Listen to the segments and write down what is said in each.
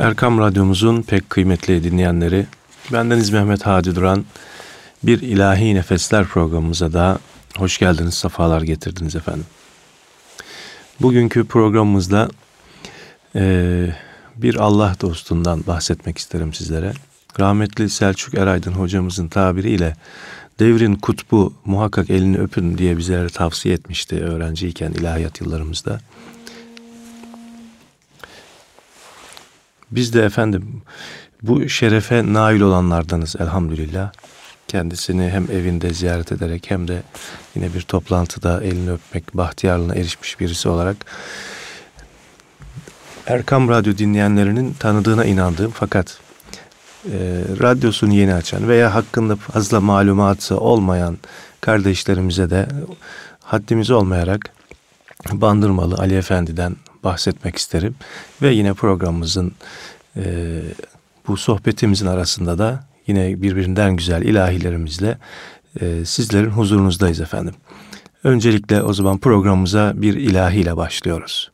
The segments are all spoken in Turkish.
Erkam Radyomuzun pek kıymetli dinleyenleri, bendeniz Mehmet Hadi Duran, bir ilahi nefesler programımıza da hoş geldiniz, sefalar getirdiniz efendim. Bugünkü programımızda e, bir Allah dostundan bahsetmek isterim sizlere. Rahmetli Selçuk Eraydın hocamızın tabiriyle devrin kutbu muhakkak elini öpün diye bizlere tavsiye etmişti öğrenciyken ilahiyat yıllarımızda. Biz de efendim bu şerefe nail olanlardanız elhamdülillah. Kendisini hem evinde ziyaret ederek hem de yine bir toplantıda elini öpmek bahtiyarlığına erişmiş birisi olarak Erkam Radyo dinleyenlerinin tanıdığına inandığım fakat e, radyosunu yeni açan veya hakkında fazla malumatı olmayan kardeşlerimize de haddimiz olmayarak Bandırmalı Ali Efendi'den bahsetmek isterim. Ve yine programımızın e, bu sohbetimizin arasında da yine birbirinden güzel ilahilerimizle e, sizlerin huzurunuzdayız efendim. Öncelikle o zaman programımıza bir ilahiyle başlıyoruz.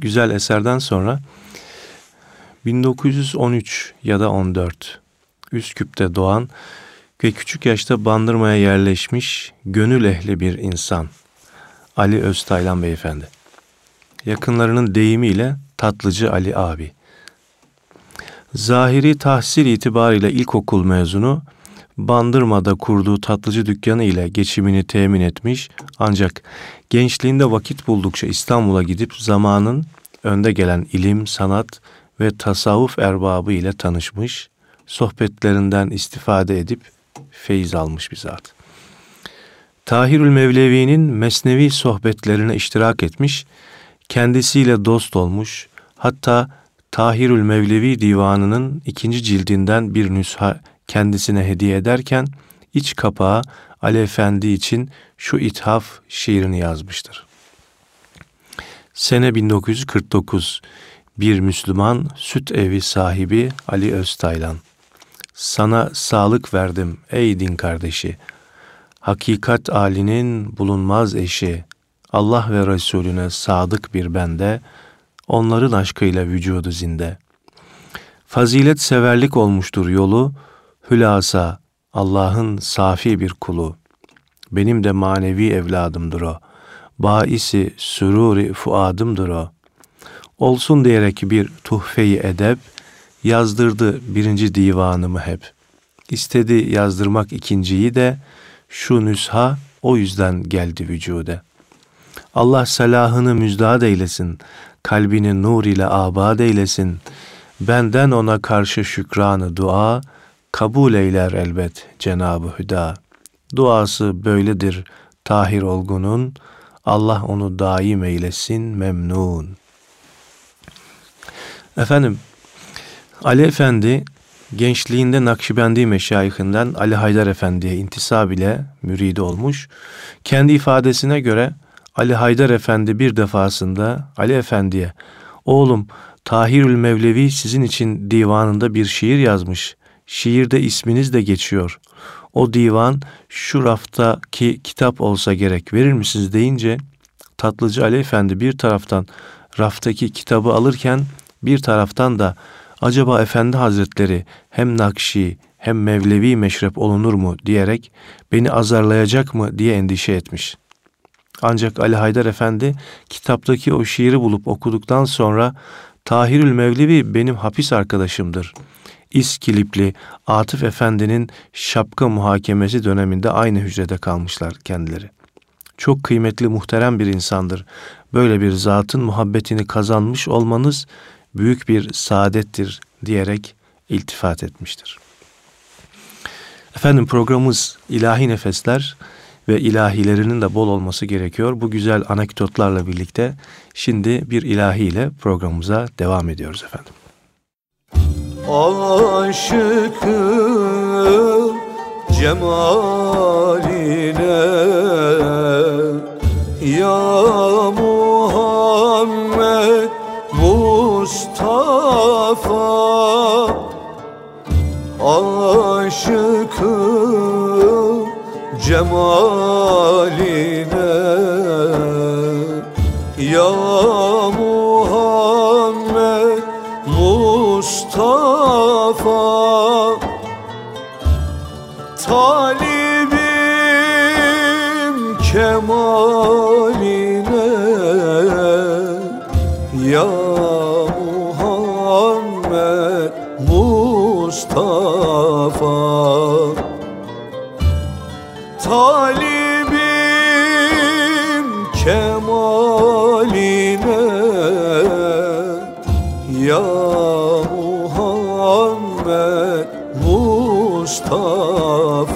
Güzel eserden sonra 1913 ya da 14 Üsküp'te doğan ve küçük yaşta Bandırma'ya yerleşmiş gönül ehli bir insan Ali Öztaylan Beyefendi. Yakınlarının deyimiyle Tatlıcı Ali abi. Zahiri tahsil itibariyle ilkokul mezunu, Bandırma'da kurduğu tatlıcı dükkanı ile geçimini temin etmiş ancak gençliğinde vakit buldukça İstanbul'a gidip zamanın önde gelen ilim, sanat ve tasavvuf erbabı ile tanışmış, sohbetlerinden istifade edip feyiz almış bir zat. Tahirül Mevlevi'nin mesnevi sohbetlerine iştirak etmiş, kendisiyle dost olmuş, hatta Tahirül Mevlevi divanının ikinci cildinden bir nüsha kendisine hediye ederken iç kapağı Ali Efendi için şu ithaf şiirini yazmıştır. Sene 1949 bir Müslüman süt evi sahibi Ali Öztaylan. Sana sağlık verdim ey din kardeşi. Hakikat alinin bulunmaz eşi. Allah ve Resulüne sadık bir bende, onların aşkıyla vücudu zinde. Fazilet severlik olmuştur yolu, hülasa Allah'ın safi bir kulu. Benim de manevi evladımdır o. Baisi süruri fuadımdır o. Olsun diyerek bir tuhfeyi edep, yazdırdı birinci divanımı hep. İstedi yazdırmak ikinciyi de, şu nüsha o yüzden geldi vücude. Allah selahını müjdat eylesin, kalbini nur ile abad eylesin. Benden ona karşı şükranı dua, kabul eyler elbet Cenab-ı Hüda. Duası böyledir Tahir Olgun'un, Allah onu daim eylesin memnun. Efendim, Ali Efendi gençliğinde Nakşibendi meşayihinden Ali Haydar Efendi'ye intisab ile müridi olmuş. Kendi ifadesine göre Ali Haydar Efendi bir defasında Ali Efendi'ye oğlum Tahirül Mevlevi sizin için divanında bir şiir yazmış. Şiirde isminiz de geçiyor. O divan şu raftaki kitap olsa gerek verir misiniz deyince Tatlıcı Ali Efendi bir taraftan raftaki kitabı alırken bir taraftan da acaba Efendi Hazretleri hem Nakşi hem Mevlevi meşrep olunur mu diyerek beni azarlayacak mı diye endişe etmiş. Ancak Ali Haydar Efendi kitaptaki o şiiri bulup okuduktan sonra Tahirül Mevlevi benim hapis arkadaşımdır. İskilipli Atıf Efendi'nin şapka muhakemesi döneminde aynı hücrede kalmışlar kendileri. Çok kıymetli muhterem bir insandır. Böyle bir zatın muhabbetini kazanmış olmanız büyük bir saadettir diyerek iltifat etmiştir. Efendim programımız ilahi nefesler ve ilahilerinin de bol olması gerekiyor. Bu güzel anekdotlarla birlikte şimdi bir ilahiyle programımıza devam ediyoruz efendim. Aşıkım cemaline Ya Muhammed Mustafa Aşıkım cemaline Mustafa. Talibim kemaline Ya Muhammed Mustafa. Talibim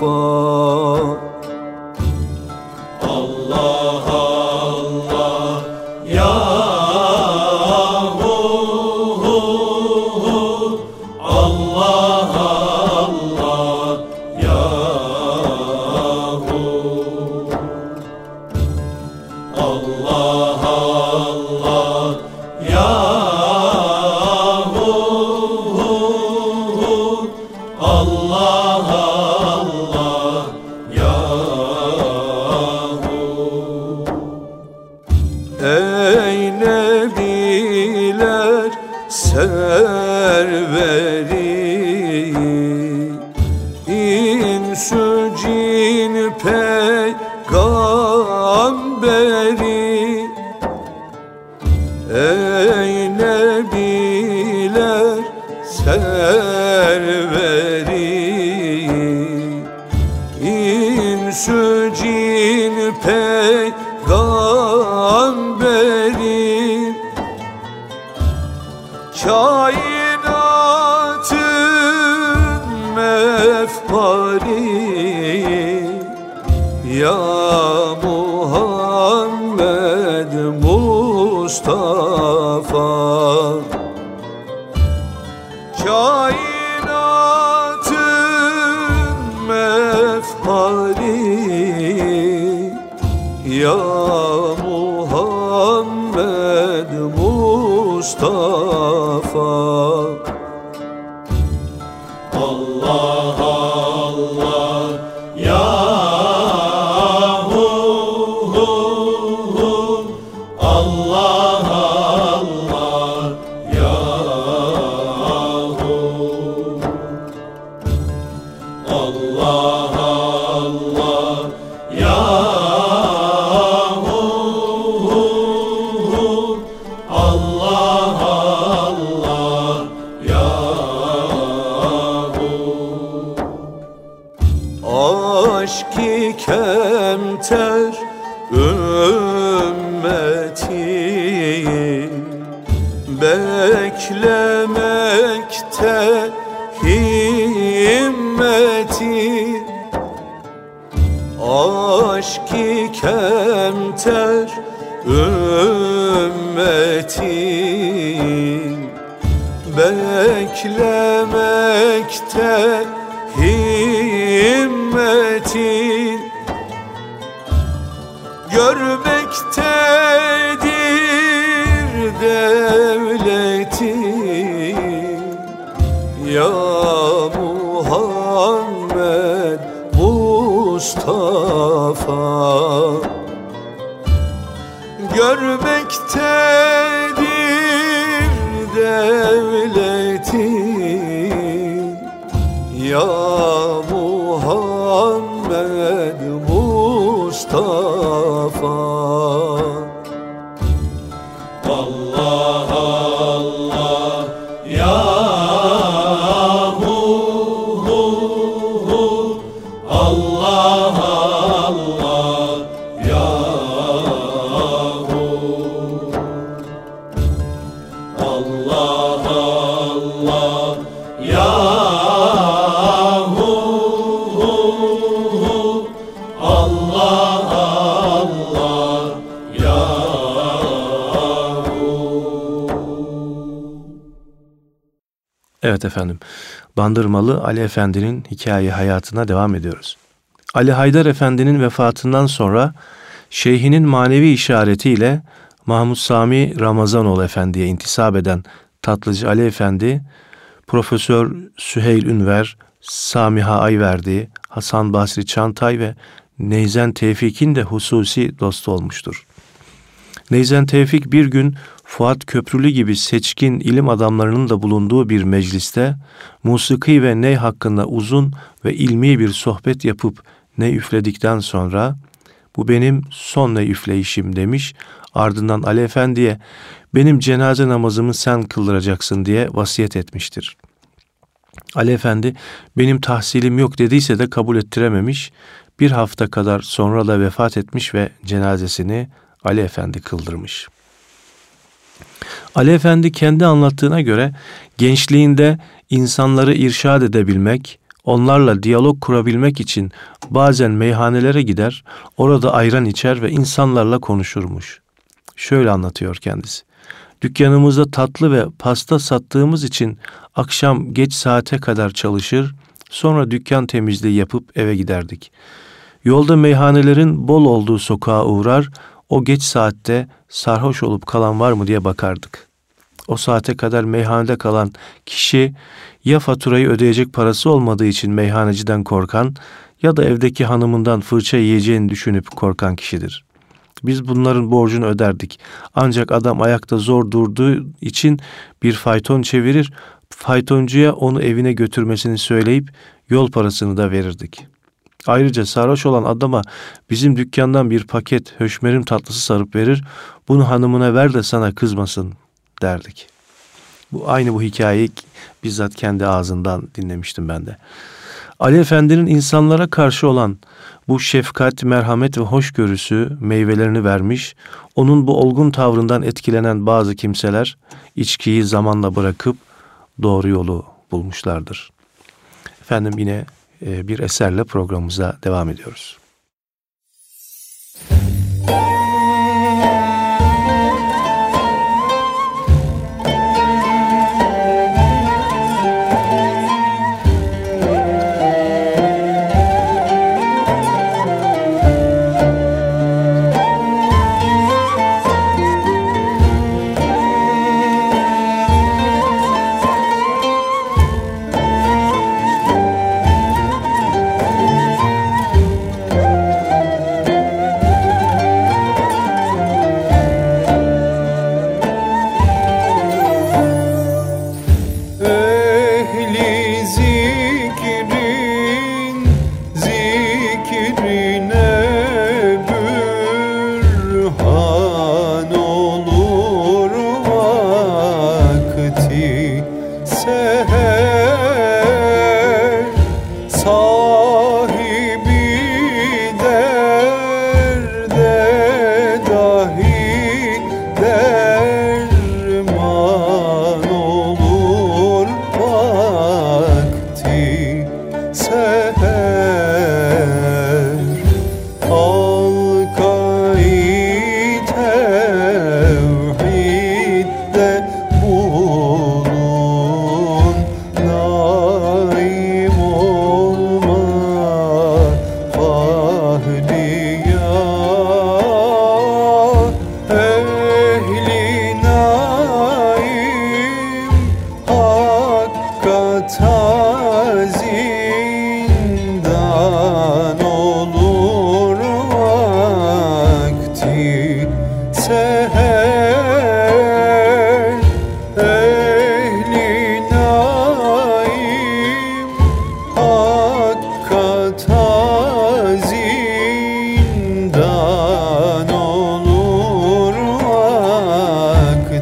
Mustafa mefkari Ya Muhammed Mustafa Mustafa. Görmektedir devletin Ya Muhammed Mustafa Evet efendim. Bandırmalı Ali Efendi'nin hikaye hayatına devam ediyoruz. Ali Haydar Efendi'nin vefatından sonra şeyhinin manevi işaretiyle Mahmud Sami Ramazanoğlu Efendi'ye intisap eden Tatlıcı Ali Efendi, Profesör Süheyl Ünver, Samiha Ayverdi, Hasan Basri Çantay ve Neyzen Tevfik'in de hususi dostu olmuştur. Neyzen Tevfik bir gün Fuat Köprülü gibi seçkin ilim adamlarının da bulunduğu bir mecliste musiki ve ney hakkında uzun ve ilmi bir sohbet yapıp ne üfledikten sonra bu benim son ney üfleyişim demiş. Ardından Ali Efendi'ye benim cenaze namazımı sen kıldıracaksın diye vasiyet etmiştir. Ali Efendi benim tahsilim yok dediyse de kabul ettirememiş. Bir hafta kadar sonra da vefat etmiş ve cenazesini Ali Efendi kıldırmış. Ali Efendi kendi anlattığına göre gençliğinde insanları irşad edebilmek, onlarla diyalog kurabilmek için bazen meyhanelere gider, orada ayran içer ve insanlarla konuşurmuş. Şöyle anlatıyor kendisi. Dükkanımızda tatlı ve pasta sattığımız için akşam geç saate kadar çalışır, sonra dükkan temizliği yapıp eve giderdik. Yolda meyhanelerin bol olduğu sokağa uğrar, o geç saatte sarhoş olup kalan var mı diye bakardık. O saate kadar meyhanede kalan kişi ya faturayı ödeyecek parası olmadığı için meyhaneciden korkan ya da evdeki hanımından fırça yiyeceğini düşünüp korkan kişidir. Biz bunların borcunu öderdik. Ancak adam ayakta zor durduğu için bir fayton çevirir, faytoncuya onu evine götürmesini söyleyip yol parasını da verirdik. Ayrıca sarhoş olan adama bizim dükkandan bir paket höşmerim tatlısı sarıp verir, bunu hanımına ver de sana kızmasın derdik. Bu aynı bu hikayeyi bizzat kendi ağzından dinlemiştim ben de. Ali Efendi'nin insanlara karşı olan bu şefkat, merhamet ve hoşgörüsü meyvelerini vermiş, onun bu olgun tavrından etkilenen bazı kimseler içkiyi zamanla bırakıp doğru yolu bulmuşlardır. Efendim yine bir eserle programımıza devam ediyoruz. Ehli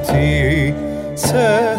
hasreti sen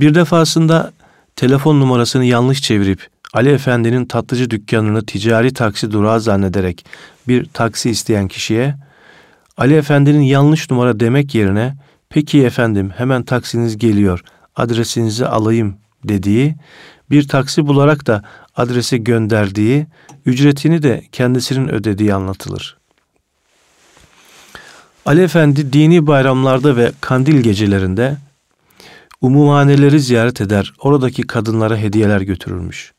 Bir defasında telefon numarasını yanlış çevirip Ali Efendi'nin tatlıcı dükkanını ticari taksi durağı zannederek bir taksi isteyen kişiye Ali Efendi'nin yanlış numara demek yerine peki efendim hemen taksiniz geliyor adresinizi alayım dediği bir taksi bularak da adrese gönderdiği ücretini de kendisinin ödediği anlatılır. Ali Efendi dini bayramlarda ve kandil gecelerinde umumhaneleri ziyaret eder, oradaki kadınlara hediyeler götürürmüş.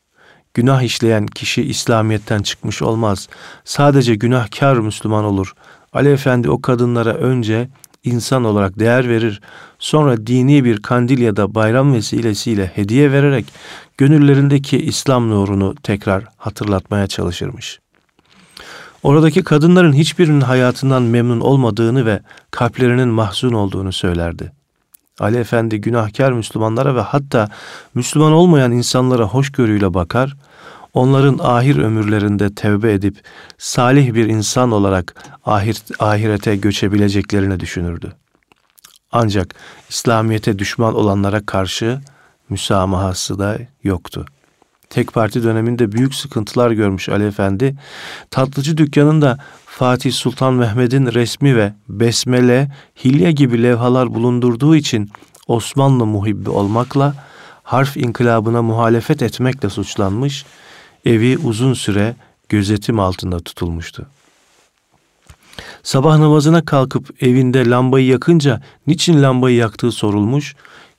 Günah işleyen kişi İslamiyet'ten çıkmış olmaz. Sadece günahkar Müslüman olur. Ali Efendi o kadınlara önce insan olarak değer verir, sonra dini bir kandil ya da bayram vesilesiyle hediye vererek gönüllerindeki İslam nurunu tekrar hatırlatmaya çalışırmış. Oradaki kadınların hiçbirinin hayatından memnun olmadığını ve kalplerinin mahzun olduğunu söylerdi. Ali Efendi günahkar Müslümanlara ve hatta Müslüman olmayan insanlara hoşgörüyle bakar, onların ahir ömürlerinde tevbe edip salih bir insan olarak ahir, ahirete göçebileceklerini düşünürdü. Ancak İslamiyete düşman olanlara karşı müsamahası da yoktu. Tek parti döneminde büyük sıkıntılar görmüş Ali Efendi. Tatlıcı dükkanında Fatih Sultan Mehmet'in resmi ve besmele, hilye gibi levhalar bulundurduğu için Osmanlı muhibbi olmakla harf inkılabına muhalefet etmekle suçlanmış, evi uzun süre gözetim altında tutulmuştu. Sabah namazına kalkıp evinde lambayı yakınca niçin lambayı yaktığı sorulmuş,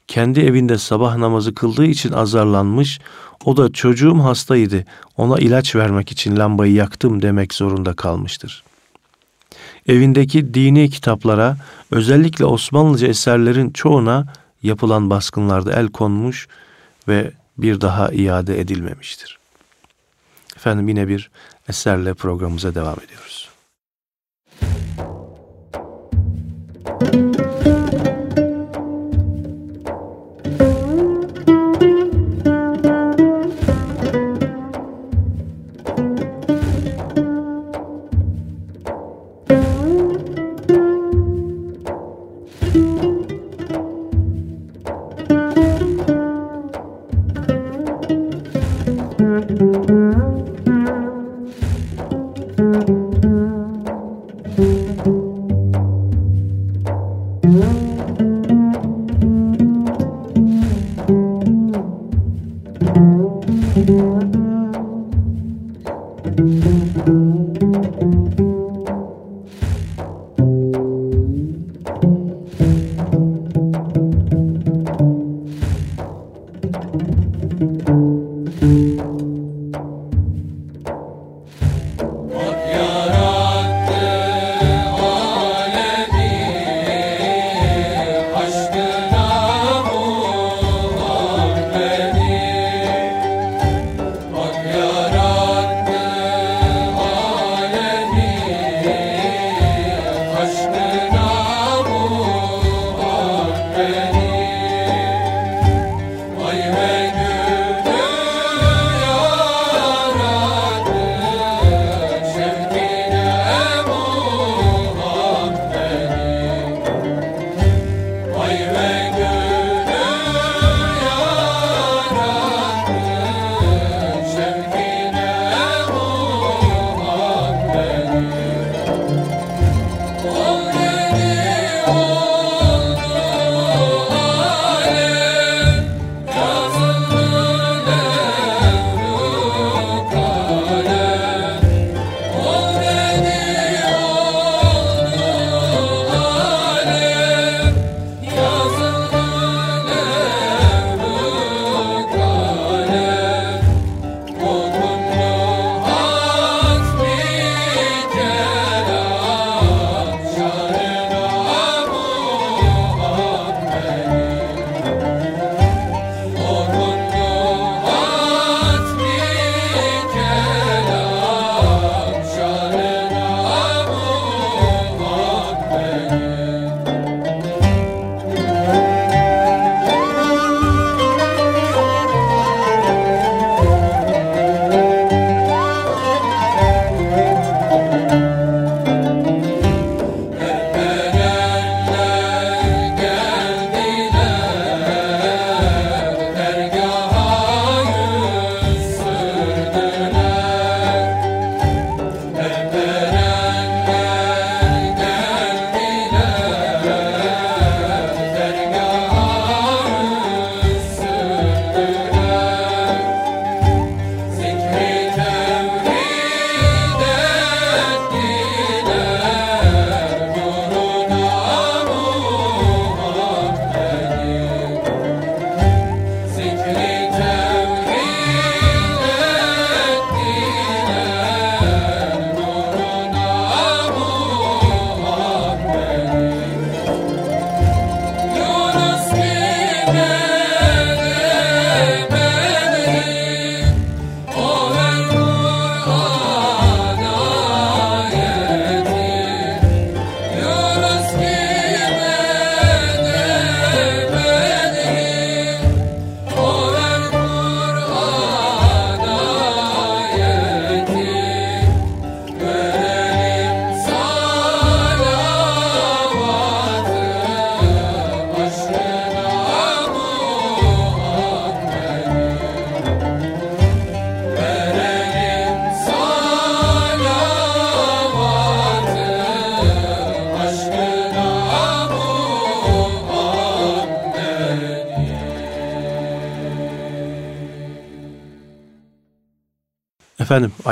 kendi evinde sabah namazı kıldığı için azarlanmış, o da çocuğum hastaydı, ona ilaç vermek için lambayı yaktım demek zorunda kalmıştır. Evindeki dini kitaplara, özellikle Osmanlıca eserlerin çoğuna yapılan baskınlarda el konmuş ve bir daha iade edilmemiştir. Efendim yine bir eserle programımıza devam ediyoruz.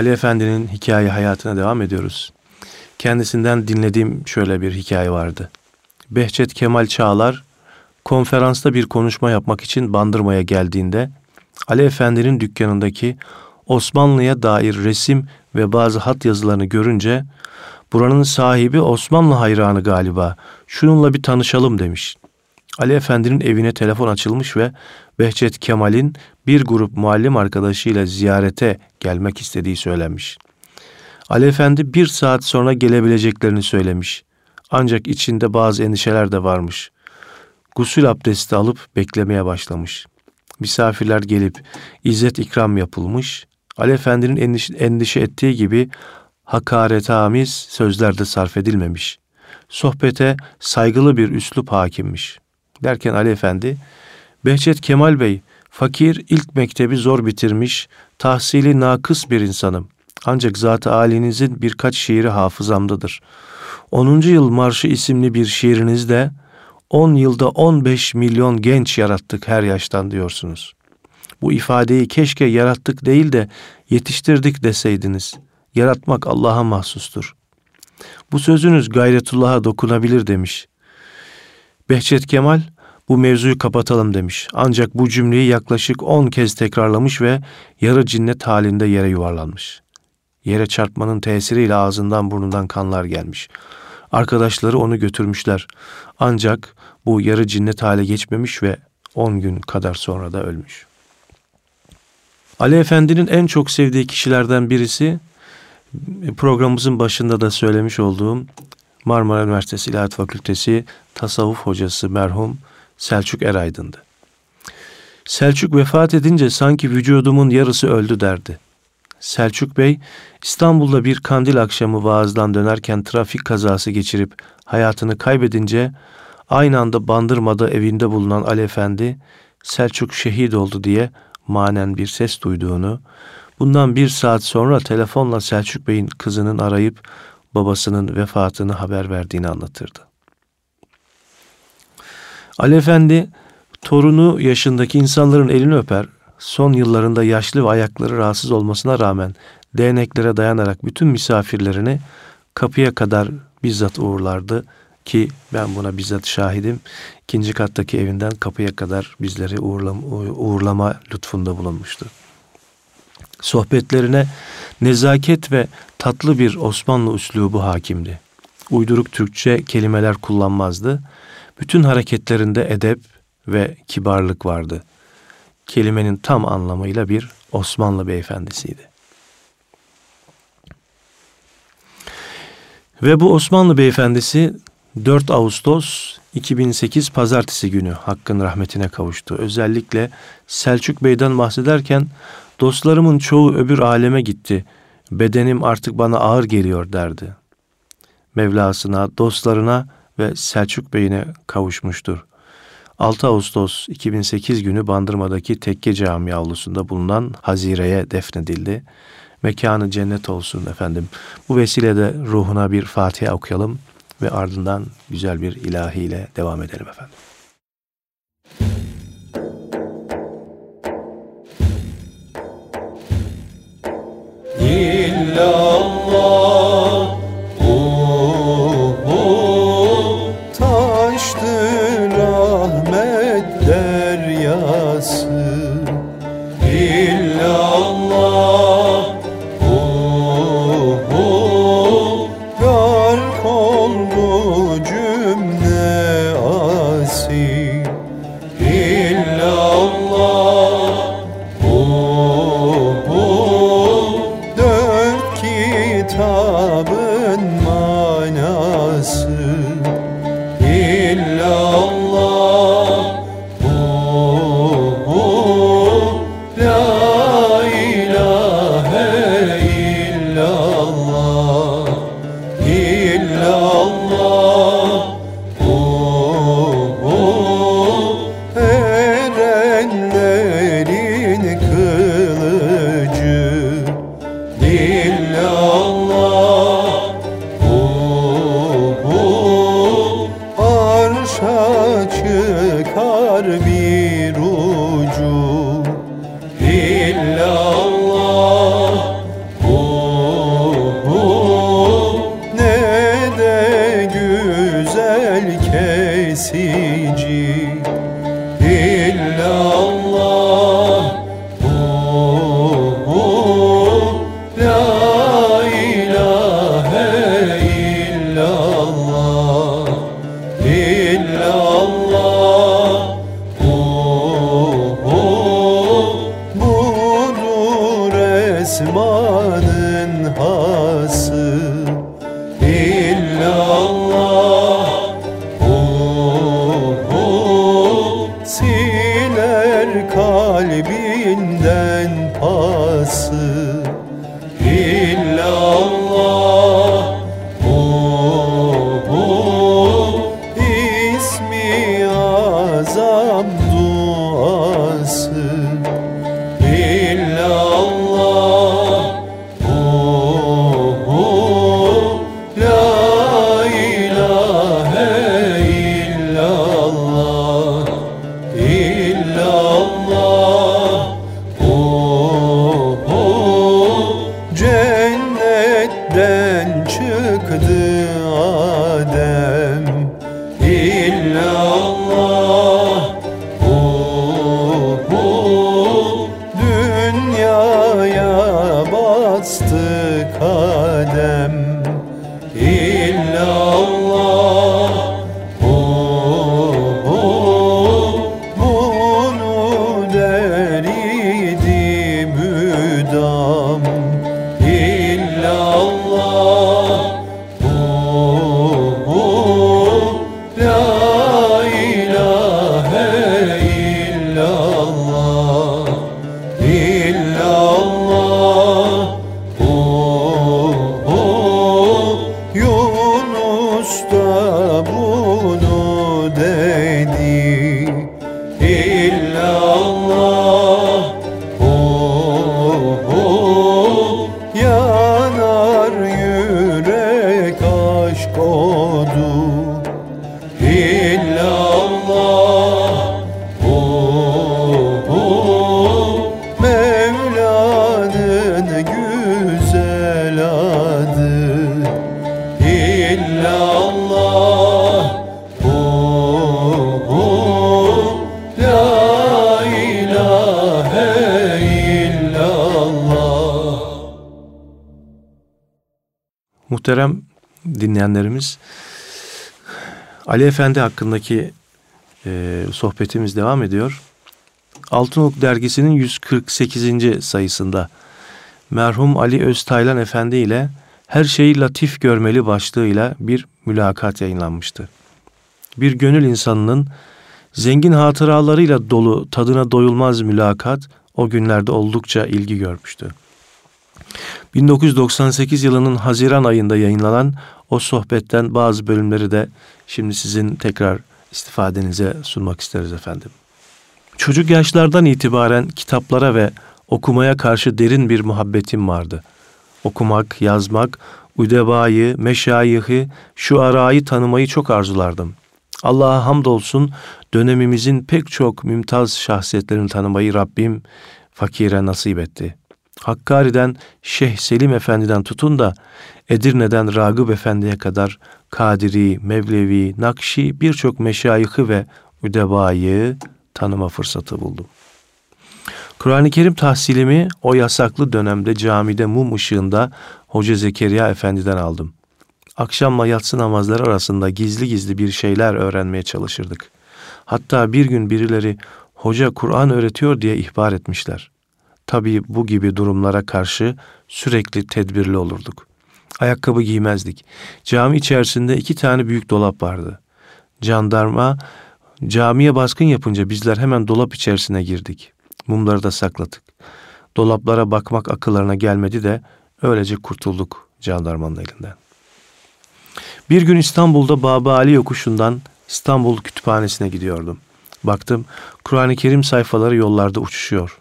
Ali Efendi'nin hikaye hayatına devam ediyoruz. Kendisinden dinlediğim şöyle bir hikaye vardı. Behçet Kemal Çağlar konferansta bir konuşma yapmak için Bandırma'ya geldiğinde Ali Efendi'nin dükkanındaki Osmanlı'ya dair resim ve bazı hat yazılarını görünce buranın sahibi Osmanlı hayranı galiba şununla bir tanışalım demiş. Ali Efendi'nin evine telefon açılmış ve Behçet Kemal'in bir grup muallim arkadaşıyla ziyarete gelmek istediği söylenmiş. Ali Efendi bir saat sonra gelebileceklerini söylemiş. Ancak içinde bazı endişeler de varmış. Gusül abdesti alıp beklemeye başlamış. Misafirler gelip izzet ikram yapılmış. Ali Efendi'nin endişe, ettiği gibi hakaretamiz sözler de sarf edilmemiş. Sohbete saygılı bir üslup hakimmiş. Derken Ali Efendi, Behçet Kemal Bey, fakir ilk mektebi zor bitirmiş, tahsili nakıs bir insanım. Ancak zat-ı halinizin birkaç şiiri hafızamdadır. 10. yıl marşı isimli bir şiirinizde 10 yılda 15 milyon genç yarattık her yaştan diyorsunuz. Bu ifadeyi keşke yarattık değil de yetiştirdik deseydiniz. Yaratmak Allah'a mahsustur. Bu sözünüz gayretullah'a dokunabilir demiş. Behçet Kemal bu mevzuyu kapatalım demiş. Ancak bu cümleyi yaklaşık 10 kez tekrarlamış ve yarı cinnet halinde yere yuvarlanmış. Yere çarpmanın tesiriyle ağzından burnundan kanlar gelmiş. Arkadaşları onu götürmüşler. Ancak bu yarı cinnet hale geçmemiş ve 10 gün kadar sonra da ölmüş. Ali Efendi'nin en çok sevdiği kişilerden birisi programımızın başında da söylemiş olduğum Marmara Üniversitesi İlahiyat Fakültesi tasavvuf hocası merhum Selçuk Eraydın'dı. Selçuk vefat edince sanki vücudumun yarısı öldü derdi. Selçuk Bey İstanbul'da bir kandil akşamı vaazdan dönerken trafik kazası geçirip hayatını kaybedince aynı anda Bandırma'da evinde bulunan Ali Efendi Selçuk şehit oldu diye manen bir ses duyduğunu, bundan bir saat sonra telefonla Selçuk Bey'in kızının arayıp babasının vefatını haber verdiğini anlatırdı. Ali Efendi torunu yaşındaki insanların elini öper, son yıllarında yaşlı ve ayakları rahatsız olmasına rağmen değneklere dayanarak bütün misafirlerini kapıya kadar bizzat uğurlardı ki ben buna bizzat şahidim. İkinci kattaki evinden kapıya kadar bizleri uğurlama, uğurlama lütfunda bulunmuştu. Sohbetlerine nezaket ve tatlı bir Osmanlı üslubu hakimdi. Uyduruk Türkçe kelimeler kullanmazdı. Bütün hareketlerinde edep ve kibarlık vardı. Kelimenin tam anlamıyla bir Osmanlı beyefendisiydi. Ve bu Osmanlı beyefendisi 4 Ağustos 2008 Pazartesi günü Hakk'ın rahmetine kavuştu. Özellikle Selçuk Bey'den bahsederken dostlarımın çoğu öbür aleme gitti. Bedenim artık bana ağır geliyor derdi. Mevlasına, dostlarına ve Selçuk Bey'ine kavuşmuştur. 6 Ağustos 2008 günü Bandırma'daki Tekke Camii avlusunda bulunan Hazire'ye defnedildi. Mekanı cennet olsun efendim. Bu vesilede ruhuna bir Fatiha okuyalım ve ardından güzel bir ilahiyle devam edelim efendim. E Muhterem dinleyenlerimiz, Ali Efendi hakkındaki e, sohbetimiz devam ediyor. Altınok dergisinin 148. sayısında merhum Ali Öztaylan Efendi ile Her Şeyi Latif Görmeli başlığıyla bir mülakat yayınlanmıştı. Bir gönül insanının zengin hatıralarıyla dolu tadına doyulmaz mülakat o günlerde oldukça ilgi görmüştü. 1998 yılının Haziran ayında yayınlanan o sohbetten bazı bölümleri de şimdi sizin tekrar istifadenize sunmak isteriz efendim. Çocuk yaşlardan itibaren kitaplara ve okumaya karşı derin bir muhabbetim vardı. Okumak, yazmak, udebayı, meşayihi, şu arayı tanımayı çok arzulardım. Allah'a hamdolsun dönemimizin pek çok mümtaz şahsiyetlerini tanımayı Rabbim fakire nasip etti. Hakkari'den Şeyh Selim Efendi'den tutun da Edirne'den Ragıp Efendi'ye kadar Kadiri, Mevlevi, Nakşi birçok meşayihı ve üdebayı tanıma fırsatı buldum. Kur'an-ı Kerim tahsilimi o yasaklı dönemde camide mum ışığında Hoca Zekeriya Efendi'den aldım. Akşamla yatsı namazları arasında gizli gizli bir şeyler öğrenmeye çalışırdık. Hatta bir gün birileri hoca Kur'an öğretiyor diye ihbar etmişler. Tabii bu gibi durumlara karşı sürekli tedbirli olurduk. Ayakkabı giymezdik. Cami içerisinde iki tane büyük dolap vardı. Jandarma camiye baskın yapınca bizler hemen dolap içerisine girdik. Mumları da sakladık. Dolaplara bakmak akıllarına gelmedi de öylece kurtulduk jandarmanın elinden. Bir gün İstanbul'da Baba Ali yokuşundan İstanbul Kütüphanesi'ne gidiyordum. Baktım Kur'an-ı Kerim sayfaları yollarda uçuşuyor.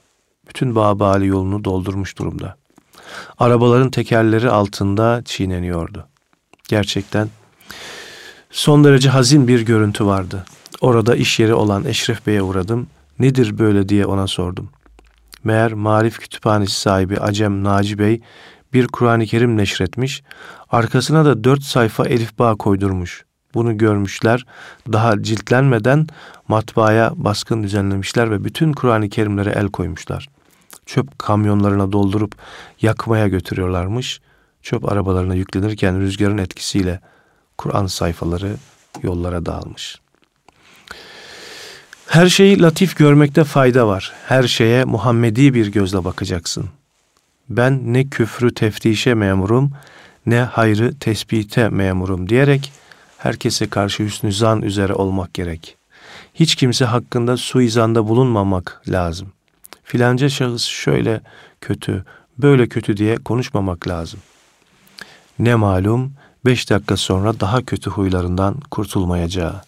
Bütün Baba Ali yolunu doldurmuş durumda. Arabaların tekerleri altında çiğneniyordu. Gerçekten son derece hazin bir görüntü vardı. Orada iş yeri olan Eşref Bey'e uğradım. Nedir böyle diye ona sordum. Meğer Marif Kütüphanesi sahibi Acem Naci Bey bir Kur'an-ı Kerim neşretmiş, arkasına da dört sayfa elif bağ koydurmuş. Bunu görmüşler, daha ciltlenmeden matbaaya baskın düzenlemişler ve bütün Kur'an-ı Kerimlere el koymuşlar. Çöp kamyonlarına doldurup yakmaya götürüyorlarmış. Çöp arabalarına yüklenirken rüzgarın etkisiyle Kur'an sayfaları yollara dağılmış. Her şeyi latif görmekte fayda var. Her şeye Muhammedi bir gözle bakacaksın. Ben ne küfrü teftişe memurum, ne hayrı tespite memurum diyerek herkese karşı hüsnü zan üzere olmak gerek. Hiç kimse hakkında suizanda bulunmamak lazım. Filanca şahıs şöyle kötü, böyle kötü diye konuşmamak lazım. Ne malum beş dakika sonra daha kötü huylarından kurtulmayacağı.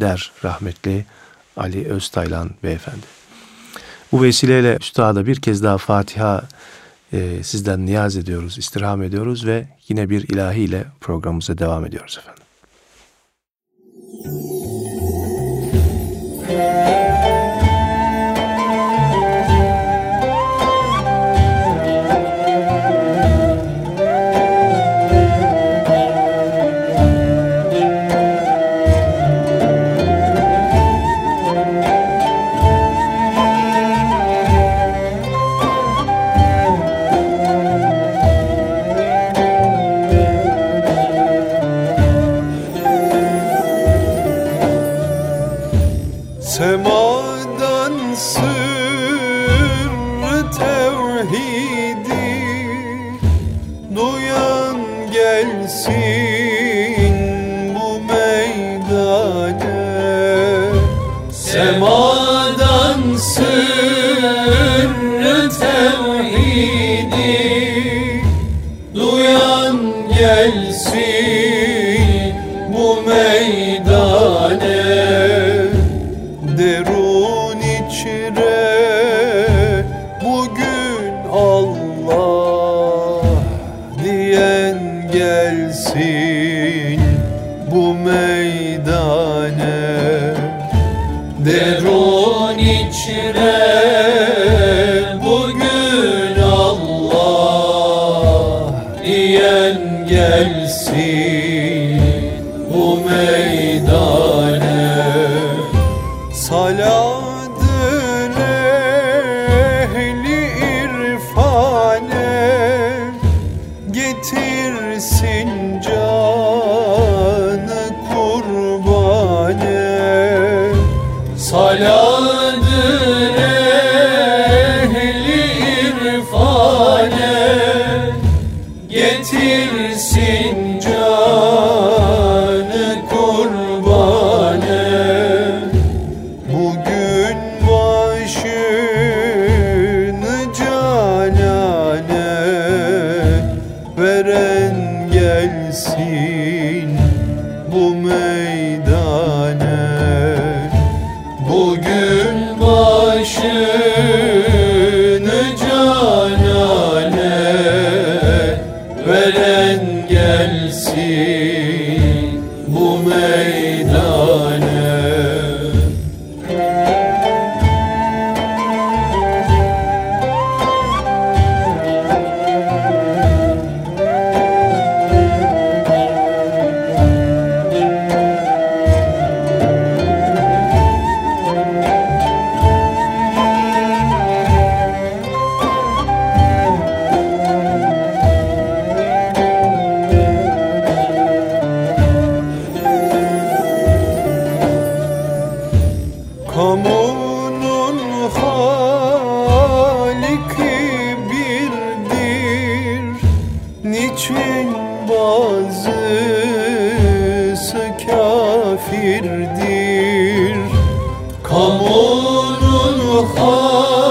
der rahmetli Ali Öztaylan beyefendi. Bu vesileyle üstada bir kez daha Fatiha e, sizden niyaz ediyoruz, istirham ediyoruz ve yine bir ilahiyle programımıza devam ediyoruz efendim. Semadan gelsin bu meydane Niçin bazısı kafirdir. Kamunun haliki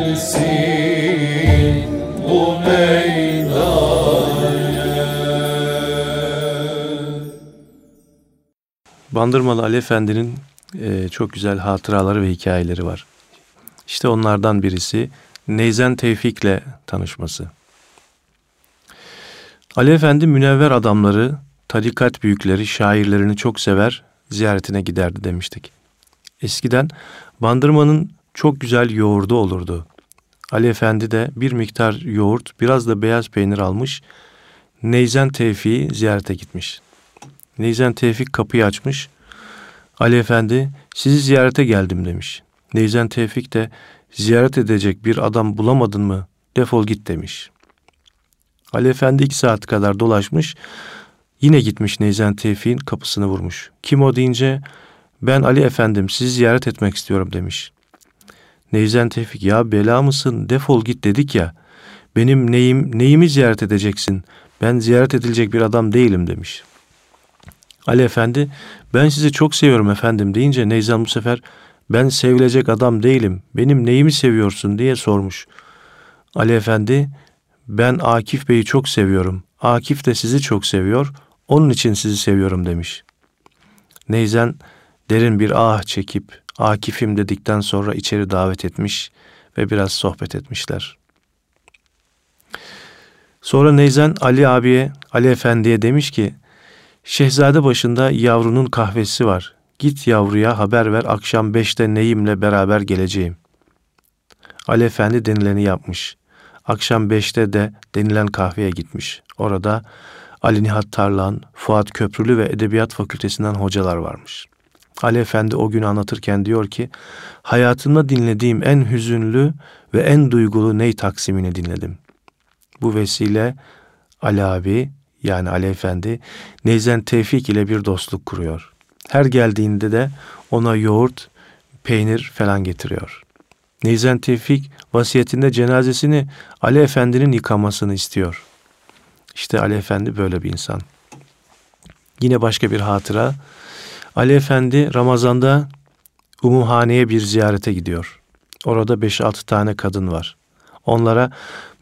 sensin bu meydane. Bandırmalı Ali Efendi'nin e, çok güzel hatıraları ve hikayeleri var. İşte onlardan birisi Neyzen Tevfik'le tanışması. Ali Efendi münevver adamları, tarikat büyükleri, şairlerini çok sever, ziyaretine giderdi demiştik. Eskiden bandırmanın çok güzel yoğurdu olurdu. Ali Efendi de bir miktar yoğurt, biraz da beyaz peynir almış, Neyzen Tevfik'i ziyarete gitmiş. Neyzen Tevfik kapıyı açmış. Ali Efendi sizi ziyarete geldim demiş. Neyzen Tevfik de ziyaret edecek bir adam bulamadın mı defol git demiş. Ali Efendi iki saat kadar dolaşmış. Yine gitmiş Neyzen Tevfik'in kapısını vurmuş. Kim o deyince ben Ali Efendim sizi ziyaret etmek istiyorum demiş. Neyzen Tevfik ya bela mısın defol git dedik ya. Benim neyim neyimi ziyaret edeceksin? Ben ziyaret edilecek bir adam değilim demiş. Ali Efendi ben sizi çok seviyorum efendim deyince Neyzen bu sefer ben sevilecek adam değilim benim neyimi seviyorsun diye sormuş. Ali Efendi ben Akif Bey'i çok seviyorum. Akif de sizi çok seviyor. Onun için sizi seviyorum demiş. Neyzen derin bir ah çekip Akif'im dedikten sonra içeri davet etmiş ve biraz sohbet etmişler. Sonra Neyzen Ali abiye, Ali Efendi'ye demiş ki, Şehzade başında yavrunun kahvesi var. Git yavruya haber ver akşam beşte neyimle beraber geleceğim. Ali Efendi denileni yapmış. Akşam beşte de denilen kahveye gitmiş. Orada Ali Nihat Tarlan, Fuat Köprülü ve Edebiyat Fakültesinden hocalar varmış. Ali Efendi o günü anlatırken diyor ki, hayatımda dinlediğim en hüzünlü ve en duygulu ney taksimini dinledim. Bu vesile Ali abi yani Ali Efendi Neyzen Tevfik ile bir dostluk kuruyor. Her geldiğinde de ona yoğurt, peynir falan getiriyor. Neyzen Tevfik vasiyetinde cenazesini Ali Efendi'nin yıkamasını istiyor. İşte Ali Efendi böyle bir insan. Yine başka bir hatıra. Ali Efendi Ramazan'da Umumhane'ye bir ziyarete gidiyor. Orada 5-6 tane kadın var. Onlara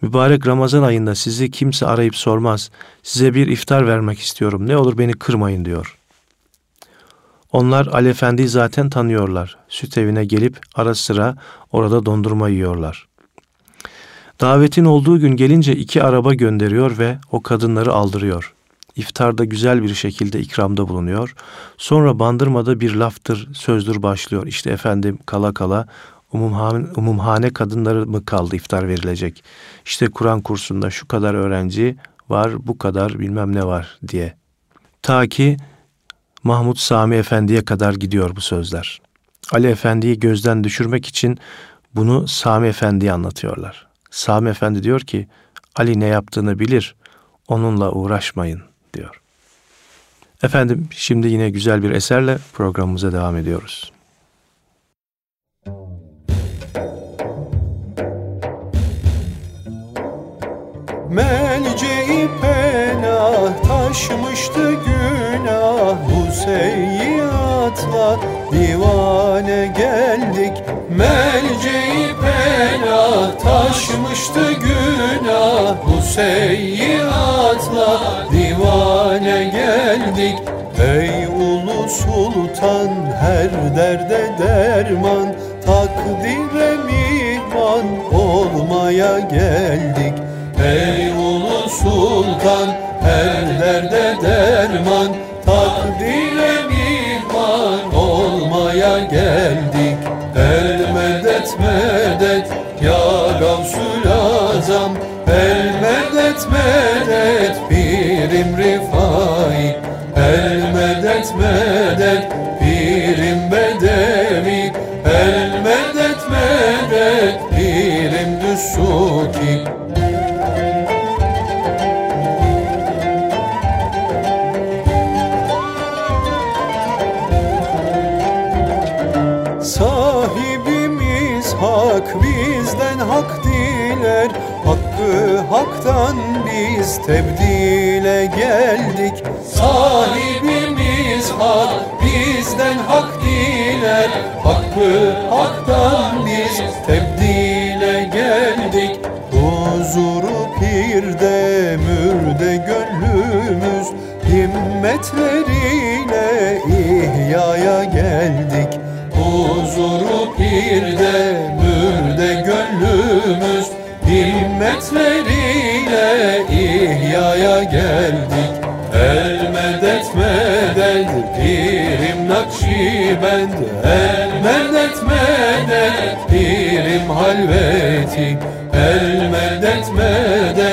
mübarek Ramazan ayında sizi kimse arayıp sormaz. Size bir iftar vermek istiyorum. Ne olur beni kırmayın diyor. Onlar Ali Efendi'yi zaten tanıyorlar. Süt evine gelip ara sıra orada dondurma yiyorlar. Davetin olduğu gün gelince iki araba gönderiyor ve o kadınları aldırıyor. İftarda güzel bir şekilde ikramda bulunuyor. Sonra bandırmada bir laftır, sözdür başlıyor. İşte efendim kala kala umumhane, umumhane kadınları mı kaldı iftar verilecek? İşte Kur'an kursunda şu kadar öğrenci var, bu kadar bilmem ne var diye. Ta ki Mahmut Sami Efendi'ye kadar gidiyor bu sözler. Ali Efendi'yi gözden düşürmek için bunu Sami Efendi'ye anlatıyorlar. Sami Efendi diyor ki, Ali ne yaptığını bilir, onunla uğraşmayın diyor. Efendim şimdi yine güzel bir eserle programımıza devam ediyoruz. Melce'i penah taşmıştı günah Bu seyyiatla divane geldik Melce'i penah taşmıştı günah Bu seyyiatla sultan her derde derman Takdire mihman olmaya geldik. Ey ulu sultan her derde derman tebdile geldik. Sahibimiz hak bizden hak diler. Hakkı haktan biz tebdile geldik. Huzuru pirde mürde gönlümüz. Himmetleriyle ihyaya geldik. Huzuru pirde mürde gönlümüz. Himmetleriyle deryaya geldik. El medet medet pirim nakşibend El medet medet pirim halveti. El medet medet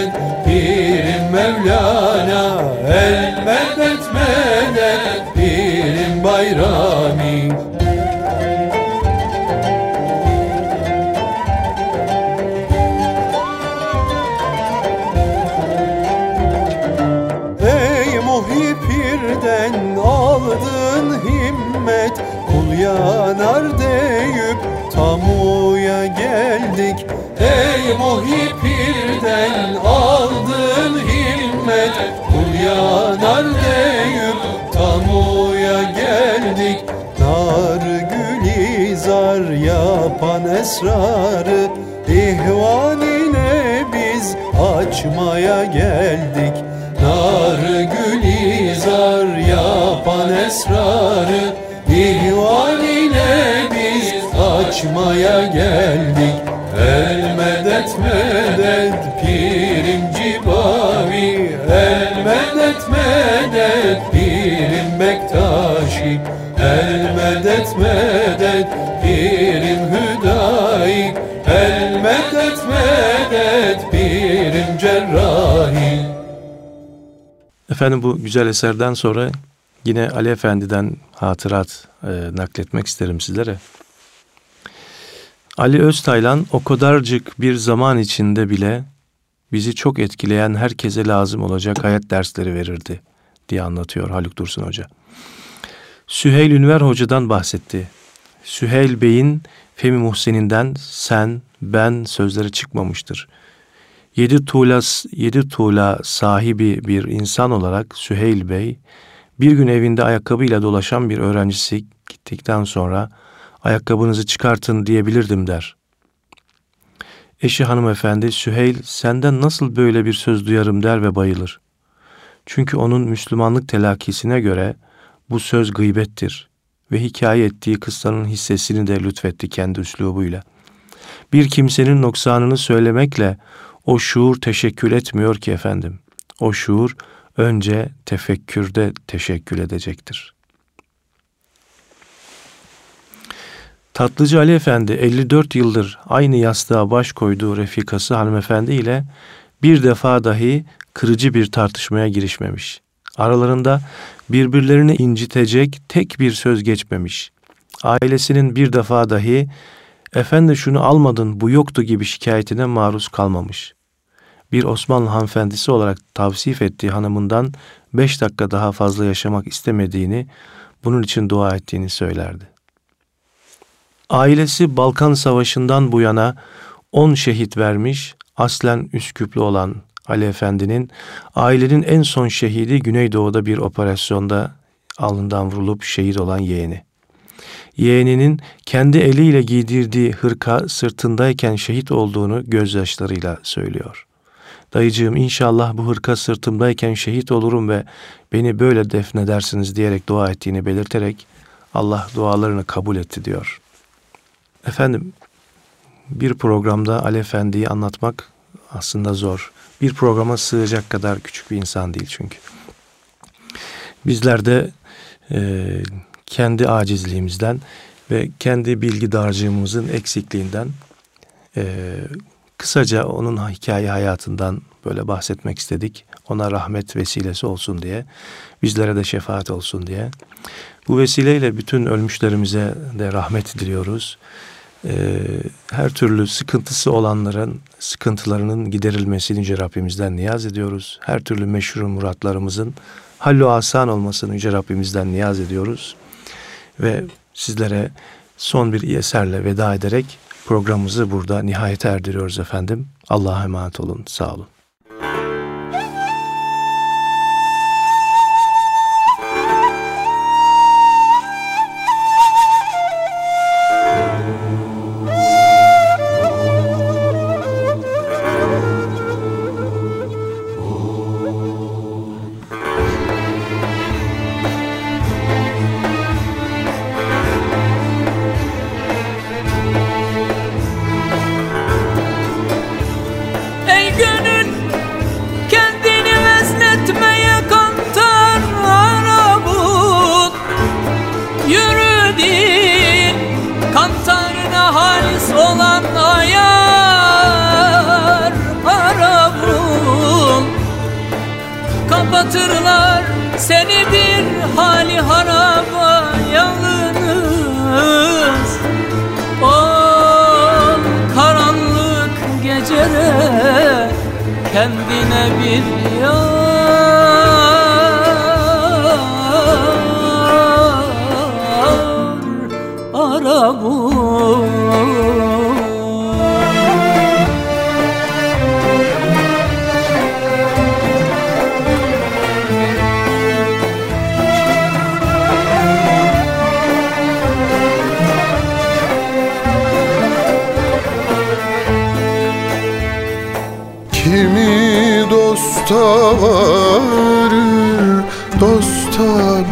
Ey muhipirden aldın himmet. Kul yanar deyip tamuya geldik. Nar gülizar yapan esrarı. İhvan ile biz açmaya geldik medet pirim hüdayi El medet medet pirim cerrahi Efendim bu güzel eserden sonra Yine Ali Efendi'den hatırat e, nakletmek isterim sizlere. Ali Öztaylan o kadarcık bir zaman içinde bile bizi çok etkileyen herkese lazım olacak hayat dersleri verirdi diye anlatıyor Haluk Dursun Hoca. Süheyl Ünver Hoca'dan bahsetti. Süheyl Bey'in Femi Muhsin'inden sen, ben sözleri çıkmamıştır. Yedi tuğla, yedi tuğla sahibi bir insan olarak Süheyl Bey, bir gün evinde ayakkabıyla dolaşan bir öğrencisi gittikten sonra ayakkabınızı çıkartın diyebilirdim der. Eşi hanımefendi Süheyl senden nasıl böyle bir söz duyarım der ve bayılır. Çünkü onun Müslümanlık telakkisine göre bu söz gıybettir ve hikaye ettiği kıssanın hissesini de lütfetti kendi üslubuyla. Bir kimsenin noksanını söylemekle o şuur teşekkül etmiyor ki efendim. O şuur önce tefekkürde teşekkül edecektir. Tatlıcı Ali Efendi 54 yıldır aynı yastığa baş koyduğu refikası hanımefendi ile bir defa dahi kırıcı bir tartışmaya girişmemiş. Aralarında birbirlerini incitecek tek bir söz geçmemiş. Ailesinin bir defa dahi efendi şunu almadın bu yoktu gibi şikayetine maruz kalmamış bir Osmanlı hanımefendisi olarak tavsif ettiği hanımından beş dakika daha fazla yaşamak istemediğini, bunun için dua ettiğini söylerdi. Ailesi Balkan Savaşı'ndan bu yana on şehit vermiş, aslen Üsküplü olan Ali Efendi'nin ailenin en son şehidi Güneydoğu'da bir operasyonda alnından vurulup şehit olan yeğeni. Yeğeninin kendi eliyle giydirdiği hırka sırtındayken şehit olduğunu gözyaşlarıyla söylüyor. Dayıcığım inşallah bu hırka sırtımdayken şehit olurum ve beni böyle defnedersiniz diyerek dua ettiğini belirterek Allah dualarını kabul etti diyor. Efendim bir programda Ali Efendi'yi anlatmak aslında zor. Bir programa sığacak kadar küçük bir insan değil çünkü. Bizler de e, kendi acizliğimizden ve kendi bilgi dağarcığımızın eksikliğinden e, Kısaca onun hikaye hayatından böyle bahsetmek istedik. Ona rahmet vesilesi olsun diye, bizlere de şefaat olsun diye. Bu vesileyle bütün ölmüşlerimize de rahmet diliyoruz. Ee, her türlü sıkıntısı olanların sıkıntılarının giderilmesini Yüce Rabbimizden niyaz ediyoruz. Her türlü meşhur muratlarımızın hallu asan olmasını Yüce Rabbimizden niyaz ediyoruz. Ve sizlere son bir eserle veda ederek Programımızı burada nihayete erdiriyoruz efendim. Allah'a emanet olun. Sağ olun. Kendine bir yar varır Dosta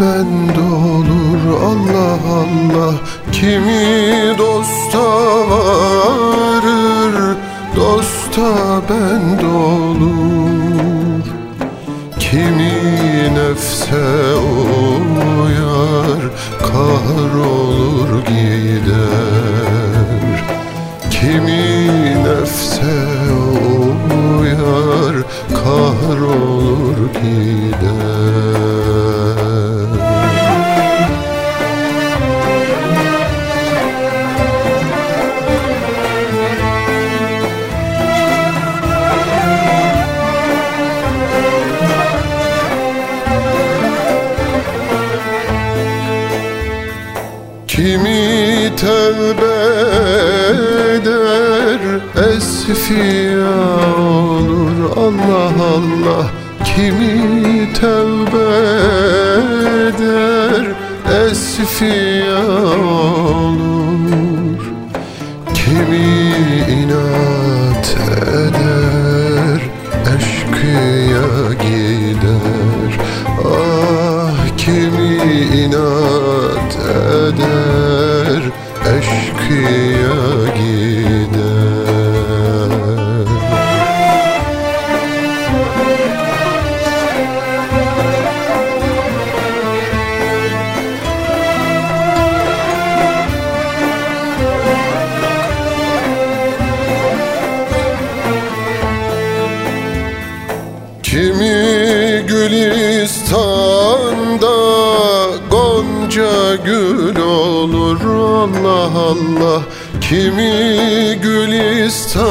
ben olur Allah Allah Kimi dosta varır? Dosta ben olur Kimi nefse uyar Kahrolur gider. Kimi Kimi tevbe eder esfiya olur. Allah Allah Kimi tevbe eder esfiya olur Kimi inat eder eşkıya gider. Ah kimi inat eder Allah Kimi Gülistan'da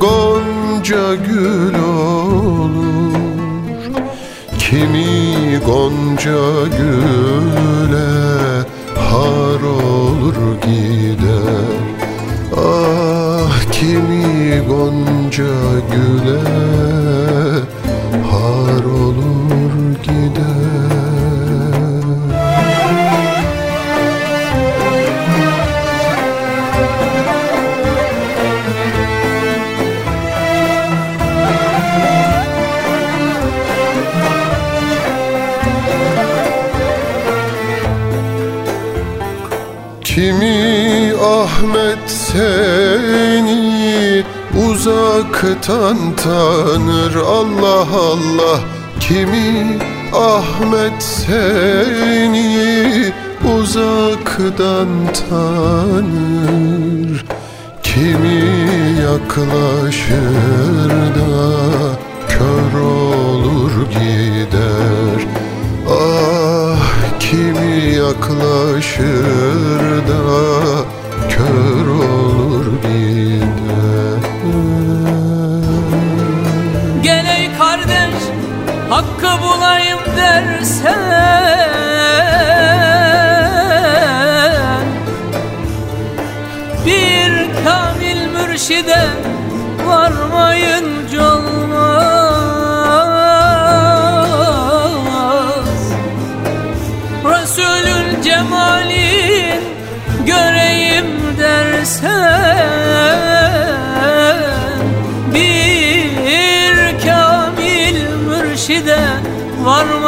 gonca gül olur? Kimi gonca güle har olur gider? Ah kimi gonca güle Kimi Ahmet seni uzaktan tanır? Allah Allah. Kimi Ahmet seni uzaktan tanır? Kimi yaklaşır da kör olur gider yaklaşır da kör olur gider. Gel ey kardeş hakkı bulayım dersen varmayınca